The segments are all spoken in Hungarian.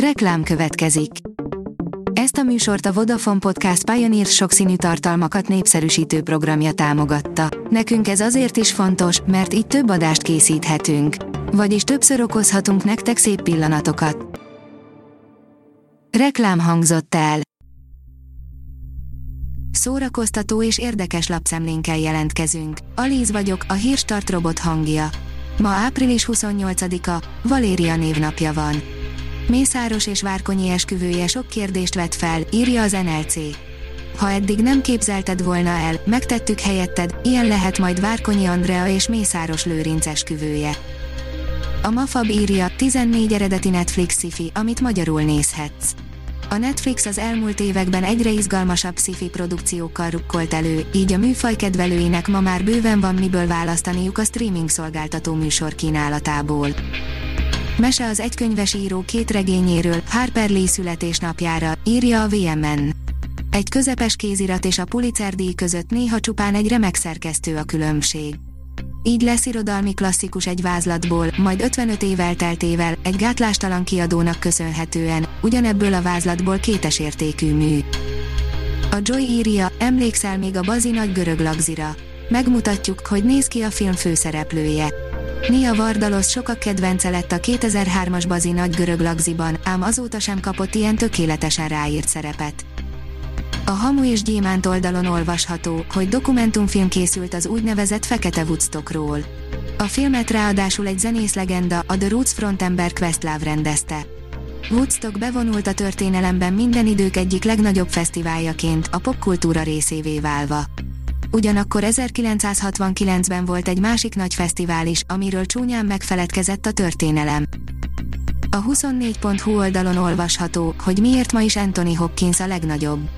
Reklám következik. Ezt a műsort a Vodafone Podcast Pioneer sokszínű tartalmakat népszerűsítő programja támogatta. Nekünk ez azért is fontos, mert így több adást készíthetünk. Vagyis többször okozhatunk nektek szép pillanatokat. Reklám hangzott el. Szórakoztató és érdekes lapszemlénkkel jelentkezünk. Alíz vagyok, a hírstart robot hangja. Ma április 28-a, Valéria névnapja van. Mészáros és Várkonyi esküvője sok kérdést vet fel, írja az NLC. Ha eddig nem képzelted volna el, megtettük helyetted, ilyen lehet majd Várkonyi Andrea és Mészáros Lőrinc esküvője. A Mafab írja, 14 eredeti Netflix sci amit magyarul nézhetsz. A Netflix az elmúlt években egyre izgalmasabb sci produkciókkal rukkolt elő, így a műfaj kedvelőinek ma már bőven van miből választaniuk a streaming szolgáltató műsor kínálatából. Mese az egykönyves író két regényéről, Harper Lee születésnapjára, írja a VMN. Egy közepes kézirat és a Pulitzer díj között néha csupán egy remek szerkesztő a különbség. Így lesz irodalmi klasszikus egy vázlatból, majd 55 év elteltével, egy gátlástalan kiadónak köszönhetően, ugyanebből a vázlatból kétes értékű mű. A Joy írja, emlékszel még a bazi nagy görög lagzira. Megmutatjuk, hogy néz ki a film főszereplője. Nia Vardalos sokak kedvence lett a 2003-as bazi nagy görög lagziban, ám azóta sem kapott ilyen tökéletesen ráírt szerepet. A Hamu és Gyémánt oldalon olvasható, hogy dokumentumfilm készült az úgynevezett Fekete Woodstockról. A filmet ráadásul egy zenész legenda, a The Roots frontember Questlove rendezte. Woodstock bevonult a történelemben minden idők egyik legnagyobb fesztiváljaként, a popkultúra részévé válva. Ugyanakkor 1969-ben volt egy másik nagy fesztivál is, amiről csúnyán megfeledkezett a történelem. A 24.hu oldalon olvasható, hogy miért ma is Anthony Hopkins a legnagyobb.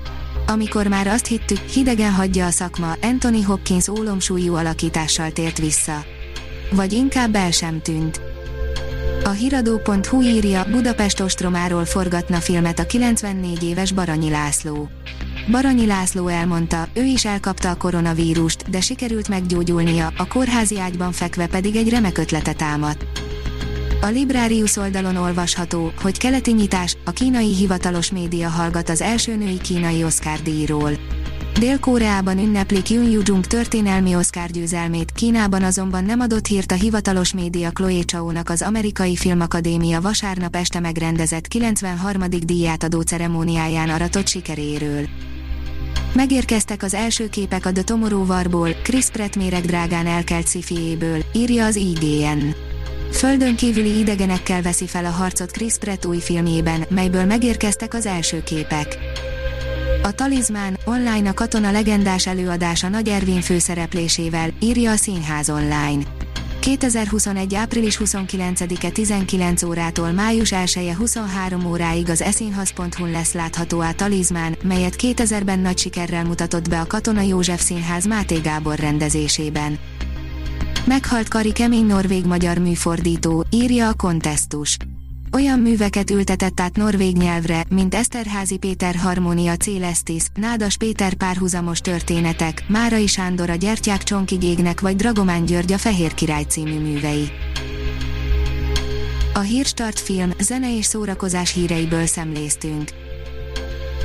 Amikor már azt hittük, hidegen hagyja a szakma, Anthony Hopkins ólomsúlyú alakítással tért vissza. Vagy inkább el sem tűnt. A hiradó.hu írja, Budapest ostromáról forgatna filmet a 94 éves Baranyi László. Baranyi László elmondta, ő is elkapta a koronavírust, de sikerült meggyógyulnia, a kórházi ágyban fekve pedig egy remek ötletet támadt. A Librarius oldalon olvasható, hogy keleti nyitás, a kínai hivatalos média hallgat az első női kínai Oscar díjról. Dél-Koreában ünneplik Yun Yu-jung történelmi Oscar győzelmét, Kínában azonban nem adott hírt a hivatalos média Chloe Chao-nak az Amerikai Filmakadémia vasárnap este megrendezett 93. díját adó ceremóniáján aratott sikeréről. Megérkeztek az első képek a The Tomorrow Warból, Chris Pratt méregdrágán elkelt szifiéből, írja az IGN. Földön kívüli idegenekkel veszi fel a harcot Chris Pratt új filmjében, melyből megérkeztek az első képek. A Talizmán, online a katona legendás előadása Nagy Ervin főszereplésével, írja a Színház online. 2021. április 29-e 19 órától május 1-e 23 óráig az eszínhaz.hu lesz látható a Talizmán, melyet 2000-ben nagy sikerrel mutatott be a Katona József Színház Máté Gábor rendezésében. Meghalt Kari kemény norvég-magyar műfordító, írja a kontesztus. Olyan műveket ültetett át norvég nyelvre, mint Eszterházi Péter Harmónia Célesztis, Nádas Péter párhuzamos történetek, Márai Sándor a Gyertyák csonkig égnek vagy Dragomán György a Fehér Király című művei. A Hírstart film, zene és szórakozás híreiből szemléztünk.